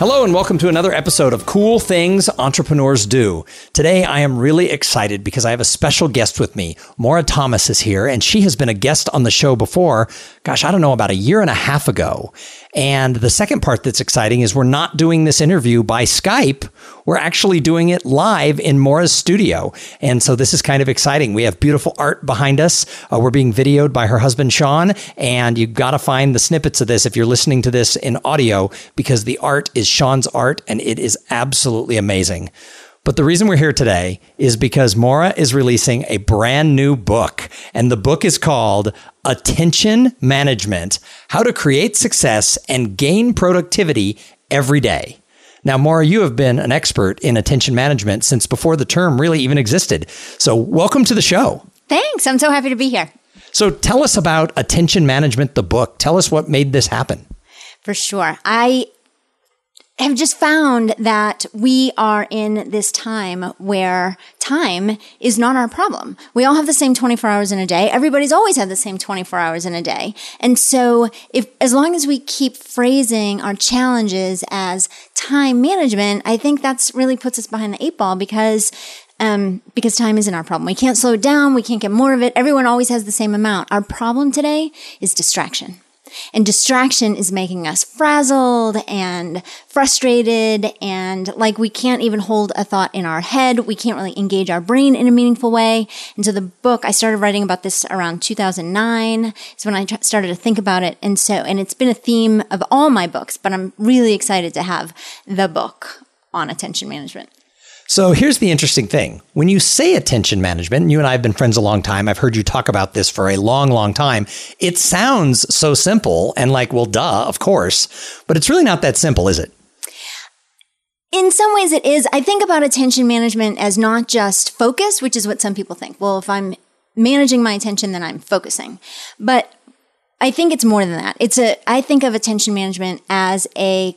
Hello, and welcome to another episode of Cool Things Entrepreneurs Do. Today, I am really excited because I have a special guest with me. Maura Thomas is here, and she has been a guest on the show before, gosh, I don't know, about a year and a half ago. And the second part that's exciting is we're not doing this interview by Skype. We're actually doing it live in Maura's studio. And so this is kind of exciting. We have beautiful art behind us. Uh, we're being videoed by her husband, Sean. And you've got to find the snippets of this if you're listening to this in audio because the art is Sean's art and it is absolutely amazing. But the reason we're here today is because Maura is releasing a brand new book, and the book is called Attention Management How to Create Success and Gain Productivity Every Day. Now, Maura, you have been an expert in attention management since before the term really even existed. So, welcome to the show. Thanks. I'm so happy to be here. So, tell us about Attention Management, the book. Tell us what made this happen. For sure. I have just found that we are in this time where time is not our problem. We all have the same 24 hours in a day. Everybody's always had the same 24 hours in a day. And so if, as long as we keep phrasing our challenges as time management, I think that's really puts us behind the eight ball because um, because time isn't our problem. We can't slow it down. We can't get more of it. Everyone always has the same amount. Our problem today is distraction. And distraction is making us frazzled and frustrated and like we can't even hold a thought in our head. We can't really engage our brain in a meaningful way. And so the book, I started writing about this around 2009 is when I started to think about it. And so, and it's been a theme of all my books, but I'm really excited to have the book on attention management. So here's the interesting thing. When you say attention management, and you and I have been friends a long time, I've heard you talk about this for a long, long time. It sounds so simple and like, well, duh, of course, but it's really not that simple, is it? In some ways, it is. I think about attention management as not just focus, which is what some people think. Well, if I'm managing my attention, then I'm focusing. But I think it's more than that. It's a, I think of attention management as a,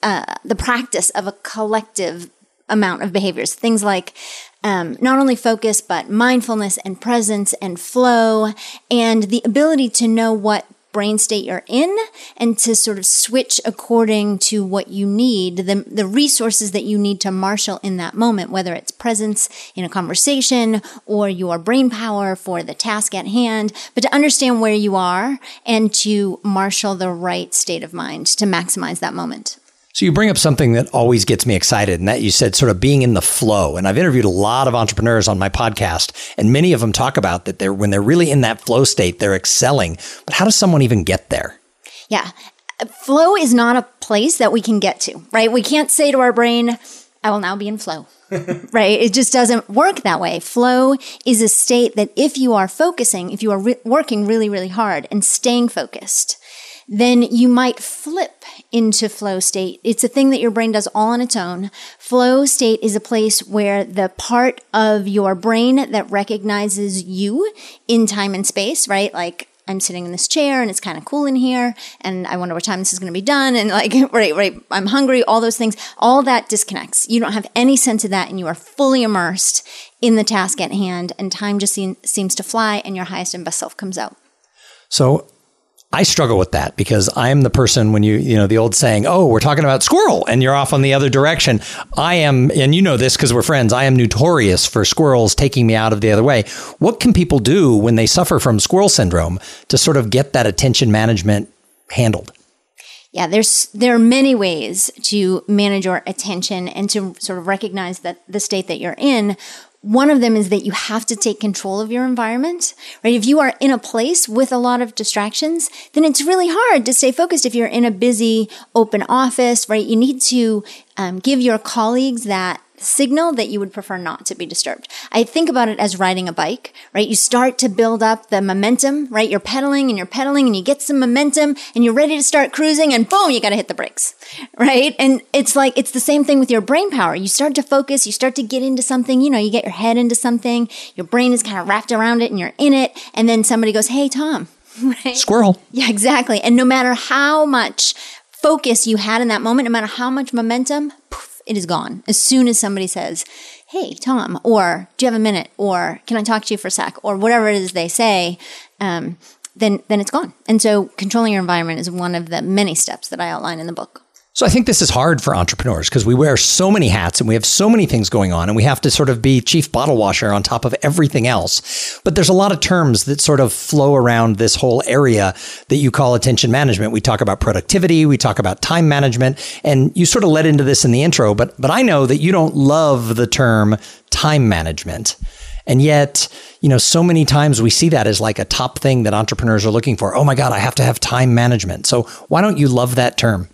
uh, the practice of a collective amount of behaviors. Things like um, not only focus, but mindfulness and presence and flow, and the ability to know what brain state you're in and to sort of switch according to what you need, the, the resources that you need to marshal in that moment, whether it's presence in a conversation or your brain power for the task at hand, but to understand where you are and to marshal the right state of mind to maximize that moment. So you bring up something that always gets me excited, and that you said sort of being in the flow. And I've interviewed a lot of entrepreneurs on my podcast, and many of them talk about that they're when they're really in that flow state, they're excelling. But how does someone even get there? Yeah. Flow is not a place that we can get to, right? We can't say to our brain, I will now be in flow. right? It just doesn't work that way. Flow is a state that if you are focusing, if you are re- working really, really hard and staying focused, then you might flip into flow state. It's a thing that your brain does all on its own. Flow state is a place where the part of your brain that recognizes you in time and space, right? Like I'm sitting in this chair and it's kind of cool in here and I wonder what time this is going to be done and like right right I'm hungry all those things all that disconnects you don't have any sense of that and you are fully immersed in the task at hand and time just seems to fly and your highest and best self comes out so I struggle with that because I'm the person when you, you know, the old saying, oh, we're talking about squirrel and you're off on the other direction. I am, and you know this because we're friends, I am notorious for squirrels taking me out of the other way. What can people do when they suffer from squirrel syndrome to sort of get that attention management handled? Yeah, there's there are many ways to manage your attention and to sort of recognize that the state that you're in one of them is that you have to take control of your environment, right? If you are in a place with a lot of distractions, then it's really hard to stay focused. If you're in a busy open office, right? You need to um, give your colleagues that signal that you would prefer not to be disturbed. I think about it as riding a bike, right? You start to build up the momentum, right? You're pedaling and you're pedaling and you get some momentum and you're ready to start cruising and boom, you got to hit the brakes, right? And it's like, it's the same thing with your brain power. You start to focus, you start to get into something, you know, you get your head into something, your brain is kind of wrapped around it and you're in it. And then somebody goes, Hey, Tom, right? Squirrel. Yeah, exactly. And no matter how much focus you had in that moment, no matter how much momentum, poof, it is gone. As soon as somebody says, Hey, Tom, or do you have a minute? Or can I talk to you for a sec? Or whatever it is they say, um, then, then it's gone. And so controlling your environment is one of the many steps that I outline in the book. So I think this is hard for entrepreneurs because we wear so many hats and we have so many things going on and we have to sort of be chief bottle washer on top of everything else. But there's a lot of terms that sort of flow around this whole area that you call attention management. We talk about productivity, we talk about time management, and you sort of led into this in the intro, but but I know that you don't love the term time management. And yet, you know, so many times we see that as like a top thing that entrepreneurs are looking for. Oh my God, I have to have time management. So why don't you love that term?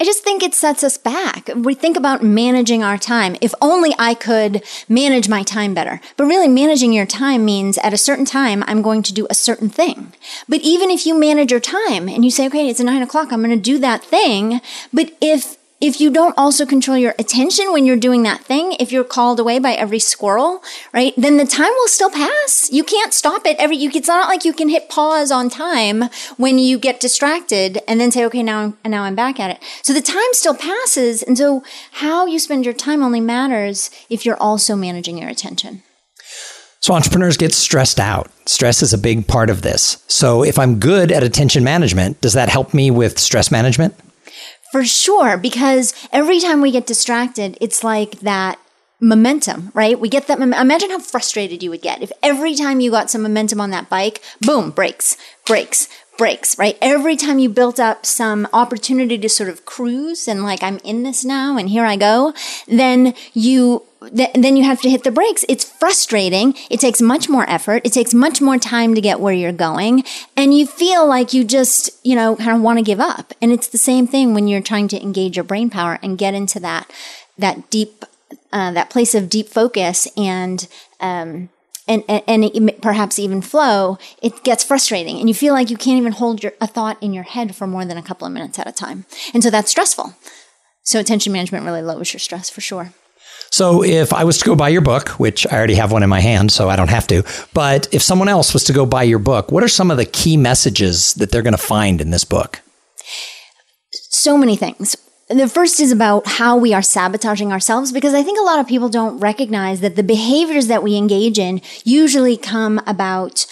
I just think it sets us back. We think about managing our time. If only I could manage my time better. But really, managing your time means at a certain time, I'm going to do a certain thing. But even if you manage your time and you say, okay, it's nine o'clock, I'm going to do that thing. But if if you don't also control your attention when you're doing that thing, if you're called away by every squirrel, right, then the time will still pass. You can't stop it every, you, it's not like you can hit pause on time when you get distracted and then say, okay, now, now I'm back at it. So the time still passes. And so how you spend your time only matters if you're also managing your attention. So entrepreneurs get stressed out. Stress is a big part of this. So if I'm good at attention management, does that help me with stress management? For sure, because every time we get distracted, it's like that momentum, right? We get that. Imagine how frustrated you would get if every time you got some momentum on that bike, boom, brakes, brakes, brakes, right? Every time you built up some opportunity to sort of cruise and like, I'm in this now and here I go, then you th- then you have to hit the brakes. It's frustrating. It takes much more effort. It takes much more time to get where you're going. And you feel like you just, you know, kind of want to give up. And it's the same thing when you're trying to engage your brain power and get into that, that deep, uh, that place of deep focus and, um, and, and, and perhaps even flow, it gets frustrating and you feel like you can't even hold your, a thought in your head for more than a couple of minutes at a time. And so that's stressful. So attention management really lowers your stress for sure. So if I was to go buy your book, which I already have one in my hand, so I don't have to, but if someone else was to go buy your book, what are some of the key messages that they're going to find in this book? So many things. The first is about how we are sabotaging ourselves because I think a lot of people don't recognize that the behaviors that we engage in usually come about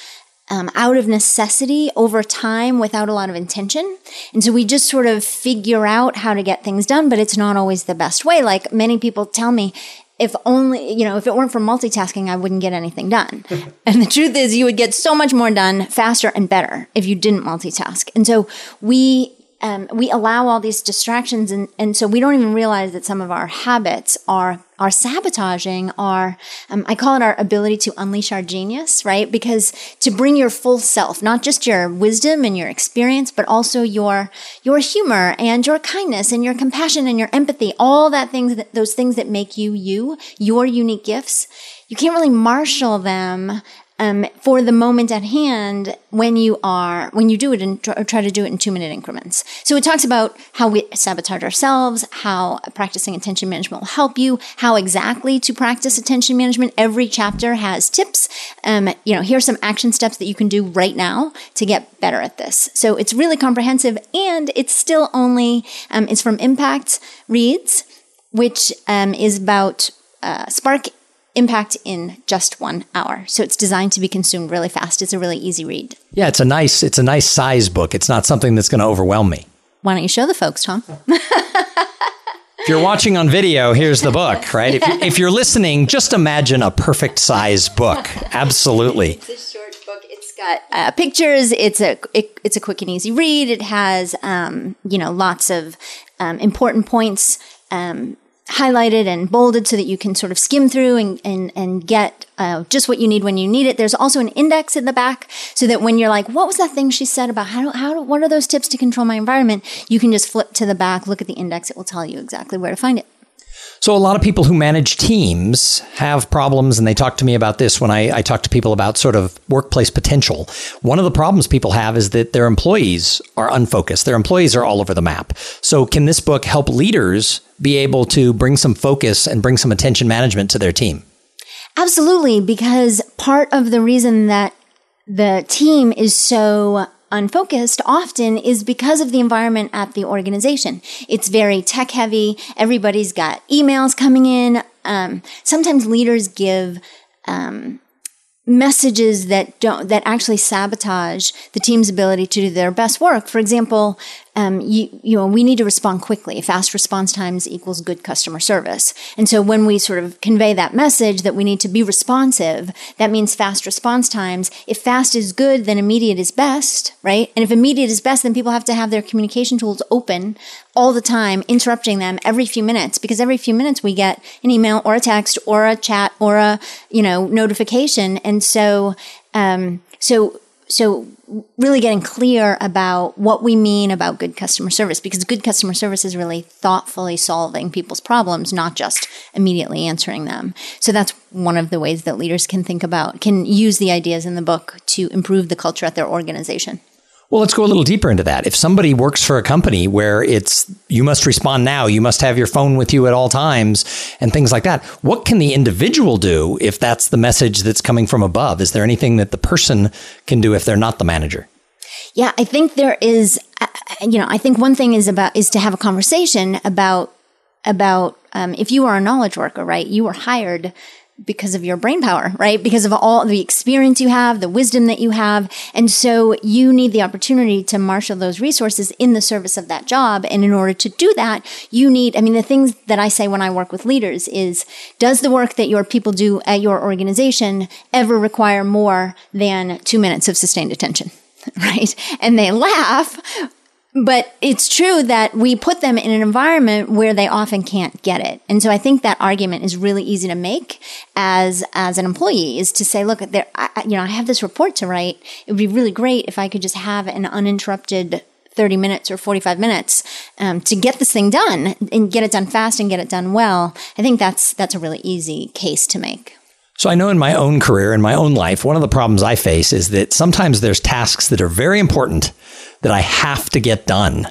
um, out of necessity over time without a lot of intention. And so we just sort of figure out how to get things done, but it's not always the best way. Like many people tell me, if only, you know, if it weren't for multitasking, I wouldn't get anything done. and the truth is, you would get so much more done faster and better if you didn't multitask. And so we um, we allow all these distractions and, and so we don't even realize that some of our habits are are sabotaging our um, i call it our ability to unleash our genius right? Because to bring your full self not just your wisdom and your experience but also your your humor and your kindness and your compassion and your empathy all that things that, those things that make you you your unique gifts you can't really marshal them um, for the moment at hand when you are when you do it and try, to do it in two minute increments. So it talks about how we sabotage ourselves, how practicing attention management will help you, how exactly to practice attention management. Every chapter has tips. Um, you know, here's some action steps that you can do right now to get better at this. So it's really comprehensive, and it's still only um, it's from Impact Reads, which um, is about uh, Spark impact in just one hour. So it's designed to be consumed really fast. It's a really easy read. Yeah, it's a nice it's a nice size book. It's not something that's going to overwhelm me. Why don't you show the folks, Tom? if you're watching on video, here's the book, right? If, you, if you're listening, just imagine a perfect size book. Absolutely. It's a short book. It's got uh, pictures. It's a it, it's a quick and easy read. It has um, you know lots of um, important points. Um, highlighted and bolded so that you can sort of skim through and, and, and get uh, just what you need when you need it. There's also an index in the back so that when you're like, what was that thing she said about how, how, what are those tips to control my environment? You can just flip to the back, look at the index. It will tell you exactly where to find it. So, a lot of people who manage teams have problems, and they talk to me about this when I, I, talk to people about sort of workplace potential. One of the problems people have is that their employees are unfocused, their employees are all over the map. So, can this book help leaders be able to bring some focus and bring some attention management to their team? Absolutely, because part of the reason that the team is so unfocused often is because of the environment at the organization. It's very tech heavy. Everybody's got emails coming in. Um, sometimes leaders give um, messages that don't that actually sabotage the team's ability to do their best work. For example, um, you, you know, we need to respond quickly. Fast response times equals good customer service. And so when we sort of convey that message that we need to be responsive, that means fast response times. If fast is good, then immediate is best, right? And if immediate is best, then people have to have their communication tools open all the time, interrupting them every few minutes, because every few minutes we get an email or a text or a chat or a, you know, notification. And so, um, so so really getting clear about what we mean about good customer service because good customer service is really thoughtfully solving people's problems not just immediately answering them. So that's one of the ways that leaders can think about can use the ideas in the book to improve the culture at their organization well, let's go a little deeper into that. If somebody works for a company where it's you must respond now, you must have your phone with you at all times, and things like that, what can the individual do if that's the message that's coming from above? Is there anything that the person can do if they're not the manager? Yeah, I think there is. Uh, you know, I think one thing is about is to have a conversation about about um, if you are a knowledge worker, right? You were hired because of your brain power, right? Because of all the experience you have, the wisdom that you have. And so you need the opportunity to marshal those resources in the service of that job. And in order to do that, you need, I mean, the things that I say when I work with leaders is, does the work that your people do at your organization ever require more than two minutes of sustained attention? Right. And they laugh but it's true that we put them in an environment where they often can't get it. And so I think that argument is really easy to make as, as an employee is to say, look, there, I, you know, I have this report to write. It would be really great if I could just have an uninterrupted 30 minutes or 45 minutes um, to get this thing done and get it done fast and get it done well. I think that's, that's a really easy case to make. So I know in my own career, in my own life, one of the problems I face is that sometimes there's tasks that are very important that I have to get done.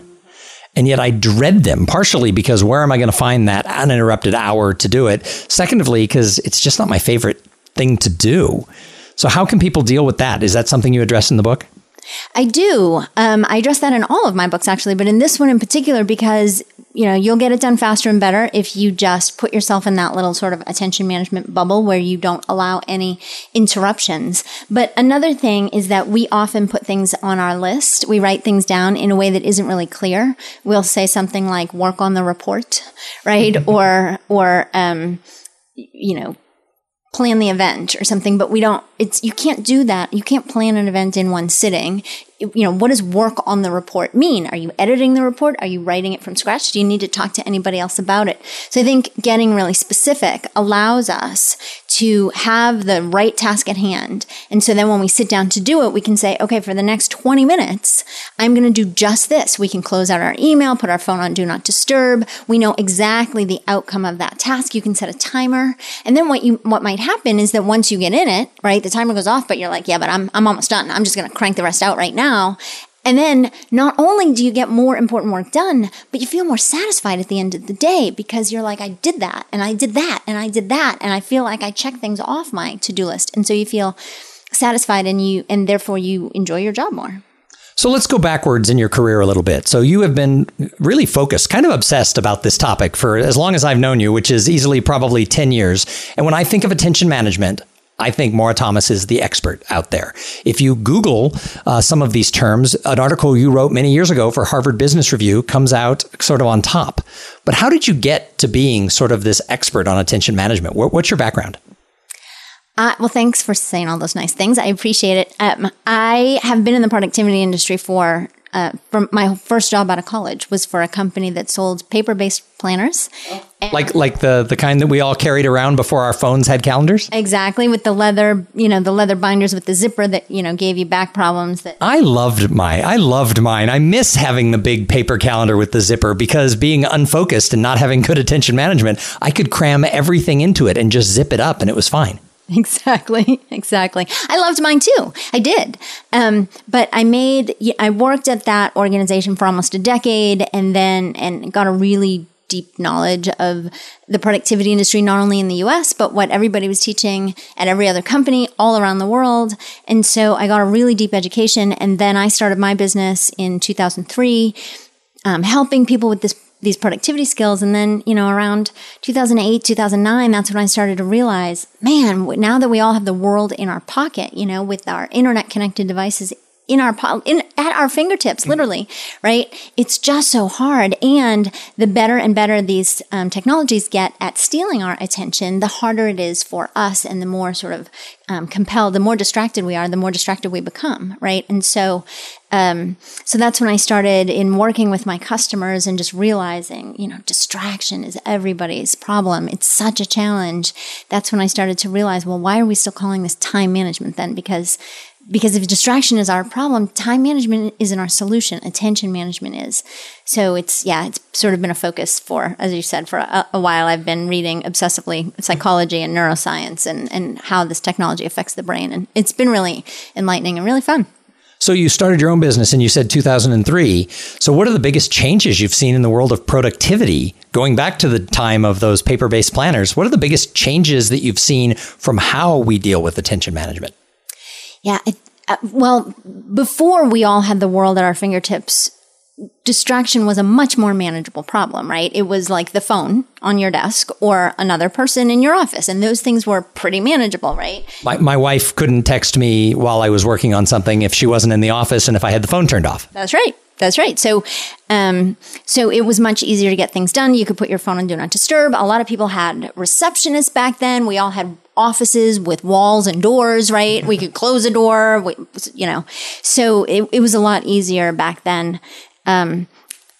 And yet I dread them, partially because where am I going to find that uninterrupted hour to do it? Secondly, because it's just not my favorite thing to do. So, how can people deal with that? Is that something you address in the book? I do. Um, I address that in all of my books, actually, but in this one in particular, because you know you'll get it done faster and better if you just put yourself in that little sort of attention management bubble where you don't allow any interruptions. But another thing is that we often put things on our list. We write things down in a way that isn't really clear. We'll say something like "work on the report," right, or or um, you know plan the event or something, but we don't, it's, you can't do that. You can't plan an event in one sitting you know, what does work on the report mean? Are you editing the report? Are you writing it from scratch? Do you need to talk to anybody else about it? So I think getting really specific allows us to have the right task at hand. And so then when we sit down to do it, we can say, okay, for the next 20 minutes, I'm going to do just this. We can close out our email, put our phone on do not disturb. We know exactly the outcome of that task. You can set a timer. And then what you, what might happen is that once you get in it, right, the timer goes off, but you're like, yeah, but I'm, I'm almost done. I'm just going to crank the rest out right now And then not only do you get more important work done, but you feel more satisfied at the end of the day because you're like, I did that and I did that and I did that. And I feel like I checked things off my to do list. And so you feel satisfied and you, and therefore you enjoy your job more. So let's go backwards in your career a little bit. So you have been really focused, kind of obsessed about this topic for as long as I've known you, which is easily probably 10 years. And when I think of attention management, I think Maura Thomas is the expert out there. If you Google uh, some of these terms, an article you wrote many years ago for Harvard Business Review comes out sort of on top. But how did you get to being sort of this expert on attention management? What's your background? Uh, well, thanks for saying all those nice things. I appreciate it. Um, I have been in the productivity industry for uh, from my first job out of college was for a company that sold paper-based planners. like like the the kind that we all carried around before our phones had calendars. Exactly, with the leather, you know, the leather binders with the zipper that you know gave you back problems. That I loved mine. I loved mine. I miss having the big paper calendar with the zipper because being unfocused and not having good attention management, I could cram everything into it and just zip it up, and it was fine. Exactly, exactly. I loved mine too. I did. Um, but I made, I worked at that organization for almost a decade and then, and got a really deep knowledge of the productivity industry, not only in the US, but what everybody was teaching at every other company all around the world. And so I got a really deep education. And then I started my business in 2003, um, helping people with this these productivity skills. And then, you know, around 2008, 2009, that's when I started to realize, man, now that we all have the world in our pocket, you know, with our internet connected devices in our in at our fingertips literally right it's just so hard and the better and better these um, technologies get at stealing our attention the harder it is for us and the more sort of um, compelled the more distracted we are the more distracted we become right and so um, so that's when I started in working with my customers and just realizing, you know, distraction is everybody's problem. It's such a challenge. That's when I started to realize, well, why are we still calling this time management then? Because because if distraction is our problem, time management isn't our solution. Attention management is. So it's, yeah, it's sort of been a focus for, as you said, for a, a, while. I've been reading obsessively psychology and neuroscience and, and how this technology affects the brain. And it's been really enlightening and really fun. So you started your own business and you said 2003. So what are the biggest changes you've seen in the world of productivity going back to the time of those paper-based planners? What are the biggest changes that you've seen from how we deal with attention management? Yeah. It, uh, well, before we all had the world at our fingertips, distraction was a much more manageable problem, right? It was like the phone on your desk or another person in your office. And those things were pretty manageable, right? My, my wife couldn't text me while I was working on something if she wasn't in the office and if I had the phone turned off. That's right. That's right. So, um, so it was much easier to get things done. You could put your phone on do not disturb. A lot of people had receptionists back then. We all had offices with walls and doors, right? We could close a door, we, you know. So it, it was a lot easier back then. Um,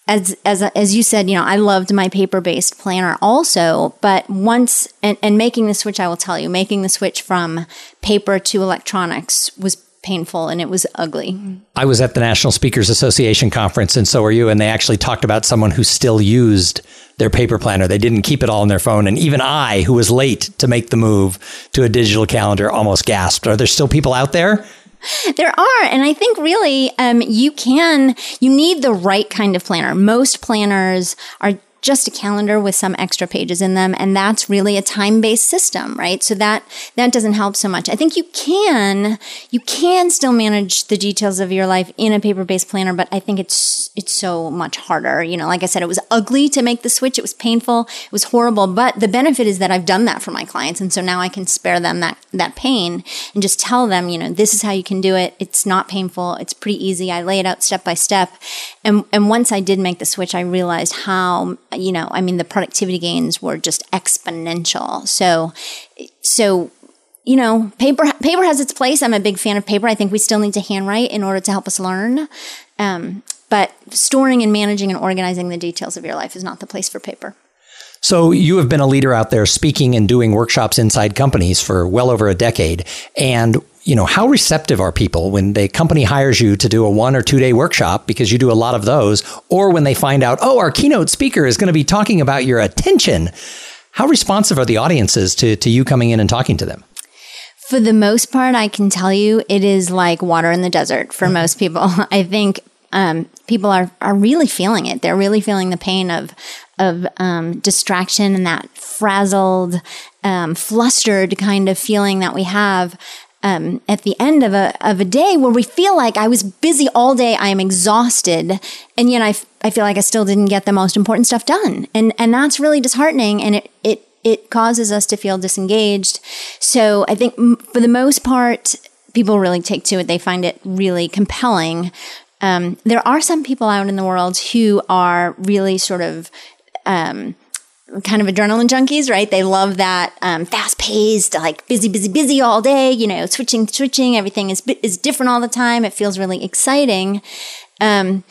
as as as you said, you know, I loved my paper based planner also, but once and, and making the switch, I will tell you, making the switch from paper to electronics was painful and it was ugly. I was at the National Speakers Association conference, and so were you. And they actually talked about someone who still used their paper planner. They didn't keep it all on their phone. And even I, who was late to make the move to a digital calendar, almost gasped. Are there still people out there? There are. And I think really um, you can, you need the right kind of planner. Most planners are just a calendar with some extra pages in them and that's really a time-based system right? So that that doesn't help so much. I think you can you can still manage the details of your life in a paper-based planner but i think it's it's so much harder. You know like i said it was ugly to make the switch. It was painful. It was horrible. But the benefit is that i've done that for my clients and so now i can spare them that that pain and just tell them you know this is how you can do it. It's not painful. It's pretty easy. I lay it out step by step. And and once i did make the switch i realized how you know, I mean, the productivity gains were just exponential. So, so, you know, paper, paper has its place. I'm a big fan of paper. I think we still need to handwrite in order to help us learn. Um, but storing and managing and organizing the details of your life is not the place for paper. So you have been a leader out there speaking and doing workshops inside companies for well over a decade. And you know, how receptive are people when the company hires you to do a one or two day workshop because you do a lot of those, or when they find out, oh, our keynote speaker is going to be talking about your attention? How responsive are the audiences to, to you coming in and talking to them? For the most part, I can tell you it is like water in the desert for most people. I think um, people are, are really feeling it. They're really feeling the pain of of um, distraction and that frazzled, um, flustered kind of feeling that we have um, at the end of a of a day where we feel like I was busy all day, I am exhausted, and yet I, f- I feel like I still didn't get the most important stuff done, and and that's really disheartening, and it it it causes us to feel disengaged. So I think for the most part, people really take to it; they find it really compelling. Um, there are some people out in the world who are really sort of um, kind of adrenaline junkies, right? They love that um, fast paced, like busy, busy, busy all day. You know, switching, switching. Everything is is different all the time. It feels really exciting. Um,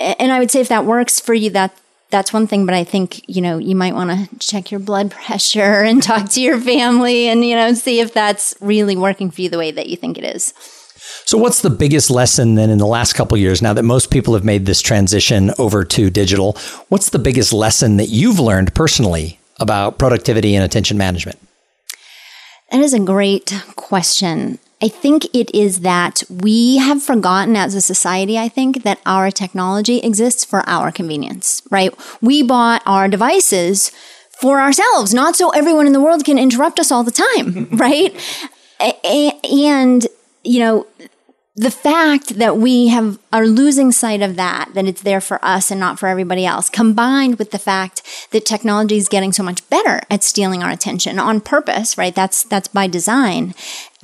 and I would say if that works for you, that that's one thing, but I think, you know, you might want to check your blood pressure and talk to your family and, you know, see if that's really working for you the way that you think it is. So, what's the biggest lesson then in the last couple years now that most people have made this transition over to digital? What's the biggest lesson that you've learned personally about productivity and attention management? That is a great question. I think it is that we have forgotten as a society, I think, that our technology exists for our convenience, right? We bought our devices for ourselves, not so everyone in the world can interrupt us all the time, right? And, you know, the fact that we have are losing sight of that that it's there for us and not for everybody else combined with the fact that technology is getting so much better at stealing our attention on purpose right? That's that's by design.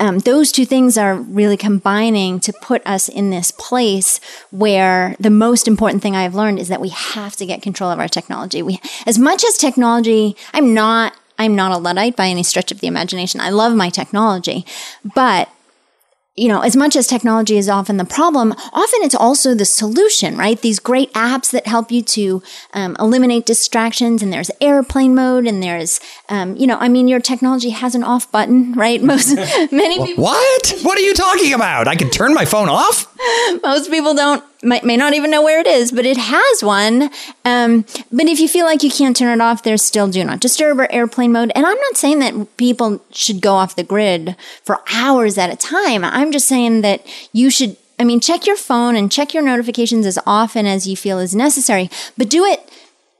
Um, those two things are really combining to put us in this place where the most important thing i've learned is that we have to get control of our technology. We as much as technology i'm not i'm not a luddite by any stretch of the imagination. I love my technology but you know, as much as technology is often the problem, often it's also the solution, right? These great apps that help you to um, eliminate distractions, and there's airplane mode, and there's, um, you know, I mean, your technology has an off button, right? Most, many people. What? What are you talking about? I can turn my phone off? Most people don't may, may not even know where it is, but it has one. Um, but if you feel like you can't turn it off, there's still do not disturb or airplane mode. And I'm not saying that people should go off the grid for hours at a time. I'm just saying that you should, I mean, check your phone and check your notifications as often as you feel is necessary, but do it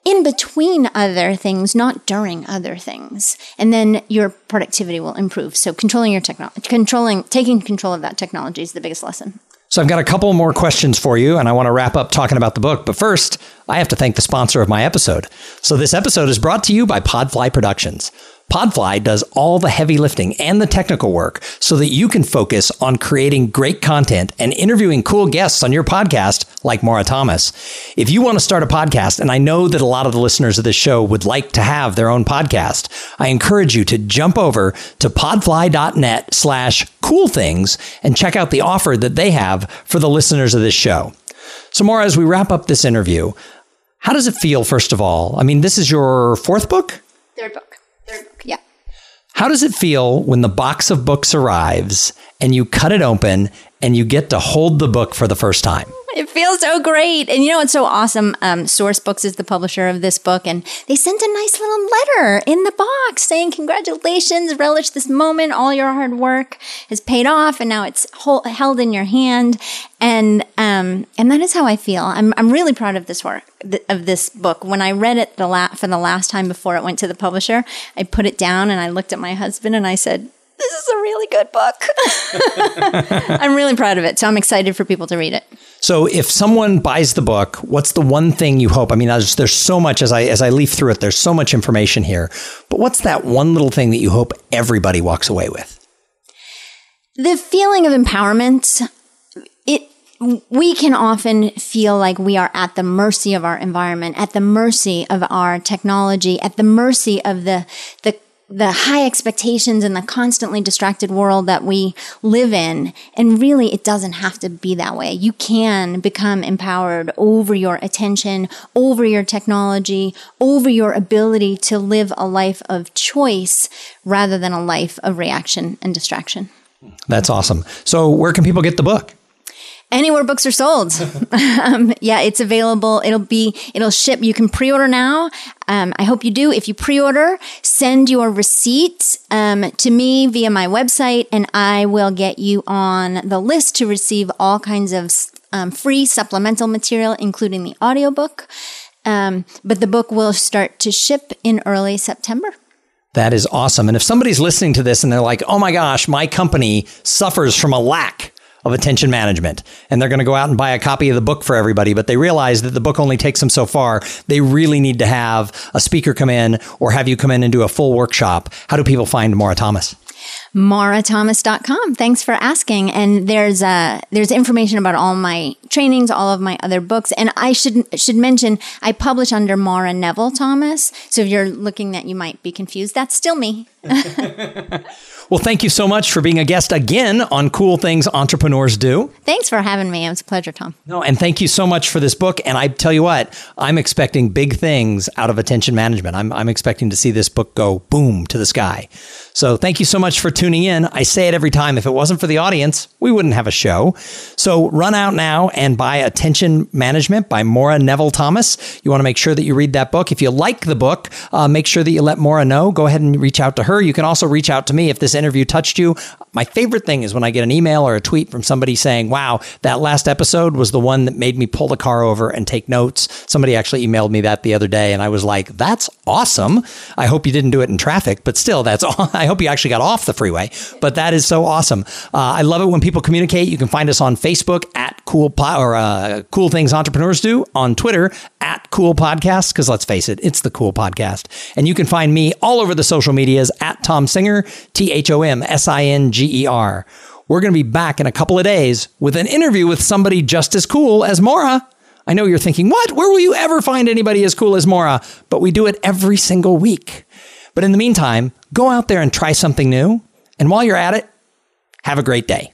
in between other things, not during other things. And then your productivity will improve. So controlling your technology, controlling, taking control of that technology is the biggest lesson. So I've got a couple more questions for you, and I want to wrap up talking about the book. But first, I have to thank the sponsor of my episode. So this episode is brought to you by Podfly Productions. Podfly does all the heavy lifting and the technical work so that you can focus on creating great content and interviewing cool guests on your podcast like Maura Thomas. If you want to start a podcast, and I know that a lot of the listeners of this show would like to have their own podcast, I encourage you to jump over to podfly.net slash cool things and check out the offer that they have for the listeners of this show. So, Maura, as we wrap up this interview, how does it feel, first of all? I mean, this is your fourth book? Third book. Third book, yeah. How does it feel when the box of books arrives and you cut it open and you get to hold the book for the first time? It feels so great. And you know what's so awesome? Um, Sourcebooks is the publisher of this book, and they sent a nice little letter in the box saying, Congratulations, relish this moment. All your hard work has paid off, and now it's hold, held in your hand. And um, and that is how I feel. I'm, I'm really proud of this work, th- of this book. When I read it the la- for the last time before it went to the publisher, I put it down and I looked at my husband and I said, this is a really good book. I'm really proud of it. So I'm excited for people to read it. So if someone buys the book, what's the one thing you hope? I mean, there's, there's so much as I as I leaf through it. There's so much information here, but what's that one little thing that you hope everybody walks away with? The feeling of empowerment. It we can often feel like we are at the mercy of our environment, at the mercy of our technology, at the mercy of the the the high expectations and the constantly distracted world that we live in. And really, it doesn't have to be that way. You can become empowered over your attention, over your technology, over your ability to live a life of choice rather than a life of reaction and distraction. That's awesome. So, where can people get the book? anywhere books are sold. um, yeah, it's available. It'll be, it'll ship. You can pre-order now. Um, I hope you do. If you pre-order, send your receipt um, to me via my website, and I will get you on the list to receive all kinds of um, free supplemental material, including the audiobook. Um, but the book will start to ship in early September. That is awesome. And if somebody's listening to this and they're like, oh my gosh, my company suffers from a lack of attention management. And they're going to go out and buy a copy of the book for everybody, but they realize that the book only takes them so far. They really need to have a speaker come in or have you come in and do a full workshop. How do people find Maura Thomas? maurathomas.com. Thanks for asking. And there's uh, there's information about all my trainings, all of my other books. And I should should mention I publish under Maura Neville Thomas. So if you're looking that you might be confused, that's still me. Well, thank you so much for being a guest again on Cool Things Entrepreneurs Do. Thanks for having me. It was a pleasure, Tom. No, and thank you so much for this book. And I tell you what, I'm expecting big things out of attention management. I'm, I'm expecting to see this book go boom to the sky. So thank you so much for tuning in. I say it every time. If it wasn't for the audience, we wouldn't have a show. So run out now and buy Attention Management by Maura Neville Thomas. You want to make sure that you read that book. If you like the book, uh, make sure that you let Maura know. Go ahead and reach out to her. You can also reach out to me if this interview touched you. My favorite thing is when I get an email or a tweet from somebody saying, wow, that last episode was the one that made me pull the car over and take notes. Somebody actually emailed me that the other day, and I was like, that's awesome. I hope you didn't do it in traffic, but still, that's all. I hope you actually got off the freeway. But that is so awesome. Uh, I love it when people communicate. You can find us on Facebook at Cool po- or uh, Cool Things Entrepreneurs Do, on Twitter at Cool Podcast, because let's face it, it's the Cool Podcast. And you can find me all over the social medias at Tom Singer, T H O M S I N G E R. We're going to be back in a couple of days with an interview with somebody just as cool as Maura. I know you're thinking, what? Where will you ever find anybody as cool as Maura? But we do it every single week. But in the meantime, go out there and try something new. And while you're at it, have a great day.